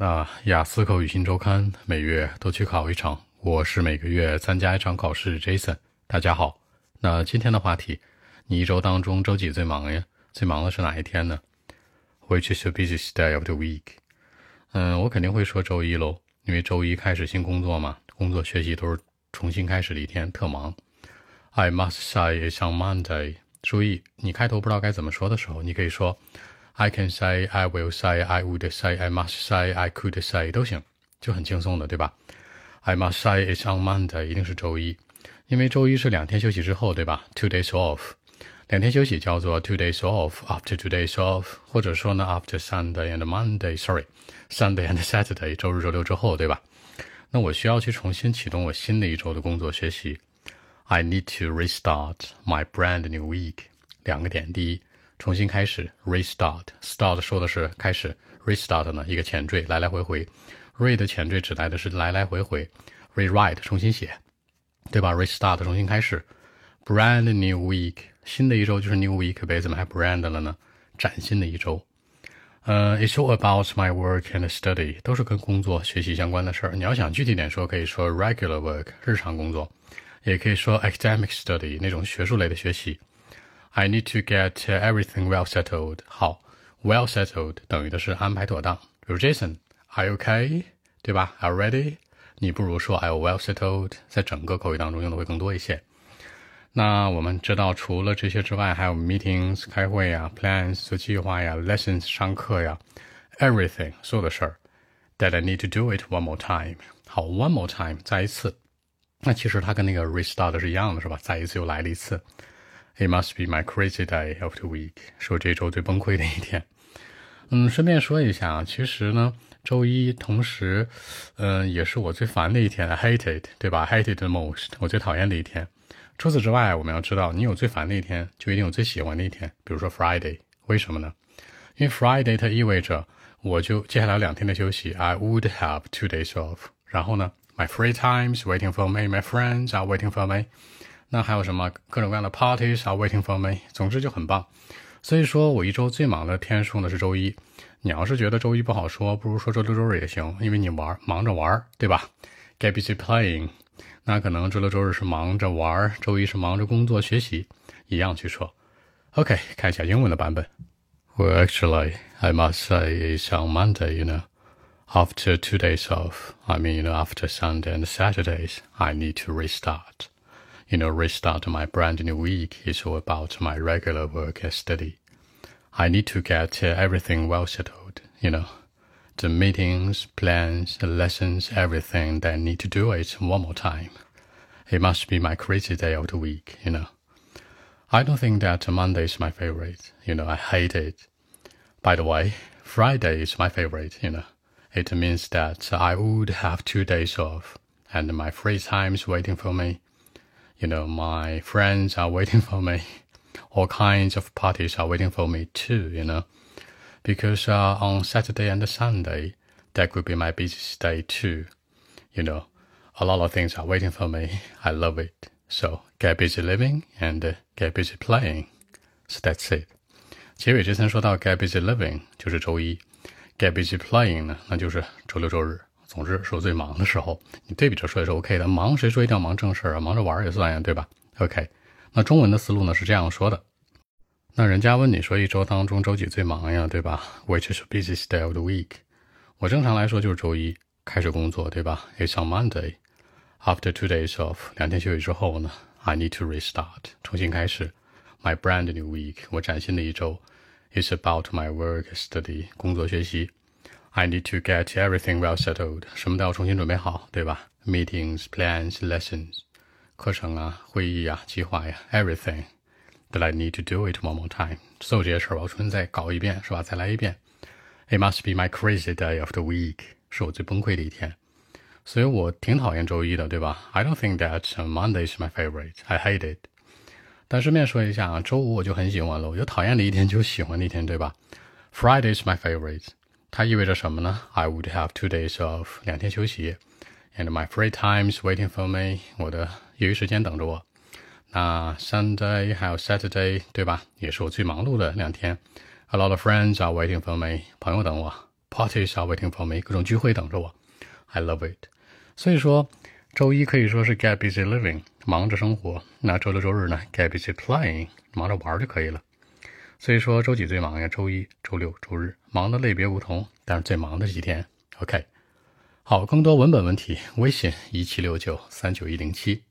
那雅思口语新周刊每月都去考一场，我是每个月参加一场考试。Jason，大家好。那今天的话题，你一周当中周几最忙呀？最忙的是哪一天呢？Which is the busiest day of the week？嗯，我肯定会说周一喽，因为周一开始新工作嘛，工作学习都是重新开始的一天，特忙。I must say it's on Monday。注意，你开头不知道该怎么说的时候，你可以说。I can say, I will say, I would say, I must say, I could say 都行，就很轻松的，对吧？I must say it's on Monday，一定是周一，因为周一是两天休息之后，对吧？Two days off，两天休息叫做 two days off after two days off，或者说呢 after Sunday and Monday，sorry，Sunday and Saturday，周日、周六之后，对吧？那我需要去重新启动我新的一周的工作学习。I need to restart my brand new week。两个点，第一。 重新开始，restart，start 说的是开始，restart 呢一个前缀，来来回回，re 的前缀指代的是来来回回，rewrite 重新写，对吧？restart 重新开始，brand new week 新的一周就是 new week 呗，怎么还 brand 了呢？崭新的一周，呃，it's all about my work and study 都是跟工作学习相关的事儿。你要想具体点说，可以说 regular work 日常工作，也可以说 academic study 那种学术类的学习。I need to get everything well settled。好，well settled 等于的是安排妥当。比如 Jason，Are you okay？对吧？Are you ready？你不如说 I well settled，在整个口语当中用的会更多一些。那我们知道，除了这些之外，还有 meetings 开会呀，plans 做计划呀，lessons 上课呀，everything 所有的事儿。That I need to do it one more time。好，one more time 再一次。那其实它跟那个 restart 是一样的，是吧？再一次又来了一次。 It must be my crazy day of the week，是我这周最崩溃的一天。嗯，顺便说一下啊，其实呢，周一同时，嗯，也是我最烦的一天。I hate it，对吧？Hate it the most，我最讨厌的一天。除此之外，我们要知道，你有最烦的一天，就一定有最喜欢的一天。比如说 Friday，为什么呢？因为 Friday 它意味着我就接下来两天的休息。I would have two days off。然后呢，My free times waiting for me，My friends are waiting for me。那还有什么各种各样的 parties are waiting for me？总之就很棒。所以说我一周最忙的天数呢是周一。你要是觉得周一不好说，不如说周六周日也行，因为你玩忙着玩，对吧？Get busy playing。那可能周六周日是忙着玩，周一是忙着工作学习，一样去说。OK，看一下英文的版本。Well, actually, I must say it's on Monday, you know. After two days off, I mean, you know, after Sunday and Saturdays, I need to restart you know, restart my brand new week is all about my regular work and study. I need to get uh, everything well settled, you know, the meetings, plans, lessons, everything that I need to do it one more time. It must be my crazy day of the week, you know. I don't think that Monday is my favorite, you know, I hate it. By the way, Friday is my favorite, you know. It means that I would have two days off and my free time is waiting for me you know, my friends are waiting for me. All kinds of parties are waiting for me too, you know, because uh, on Saturday and Sunday, that could be my busiest day too. You know, a lot of things are waiting for me. I love it. So get busy living and uh, get busy playing. So that's it. 结尾之前说到 get busy living 就是周一，get busy playing 呢，那就是周六周日。 总之是我最忙的时候，你对比着说也是 OK 的。忙谁说一定要忙正事儿啊？忙着玩也算呀，对吧？OK，那中文的思路呢是这样说的。那人家问你说一周当中周几最忙呀，对吧？Which is busiest day of the week？我正常来说就是周一开始工作，对吧？It's on Monday after two days off，两天休息之后呢，I need to restart，重新开始 my brand new week，我崭新的一周。It's about my work study，工作学习。I need to get everything well settled，什么都要重新准备好，对吧？Meetings, plans, lessons，课程啊、会议啊、计划呀，everything。But I need to do it one more time，所有这些事儿我要重新再搞一遍，是吧？再来一遍。It must be my crazy day of the week，是我最崩溃的一天。所以我挺讨厌周一的，对吧？I don't think that Monday is my favorite. I hate it. 但顺便说一下啊，周五我就很喜欢了。我就讨厌的一天就喜欢的一天，对吧？Friday is my favorite. 它意味着什么呢？I would have two days off，两天休息，and my free time is waiting for me，我的业余时间等着我。那 Sunday 还有 Saturday，对吧？也是我最忙碌的两天。A lot of friends are waiting for me，朋友等我。parties are waiting for me，各种聚会等着我。I love it。所以说，周一可以说是 get busy living，忙着生活。那周六周日呢，get busy playing，忙着玩就可以了。所以说，周几最忙呀？周一、周六、周日，忙的类别不同，但是最忙的几天。OK，好，更多文本问题，微信一七六九三九一零七。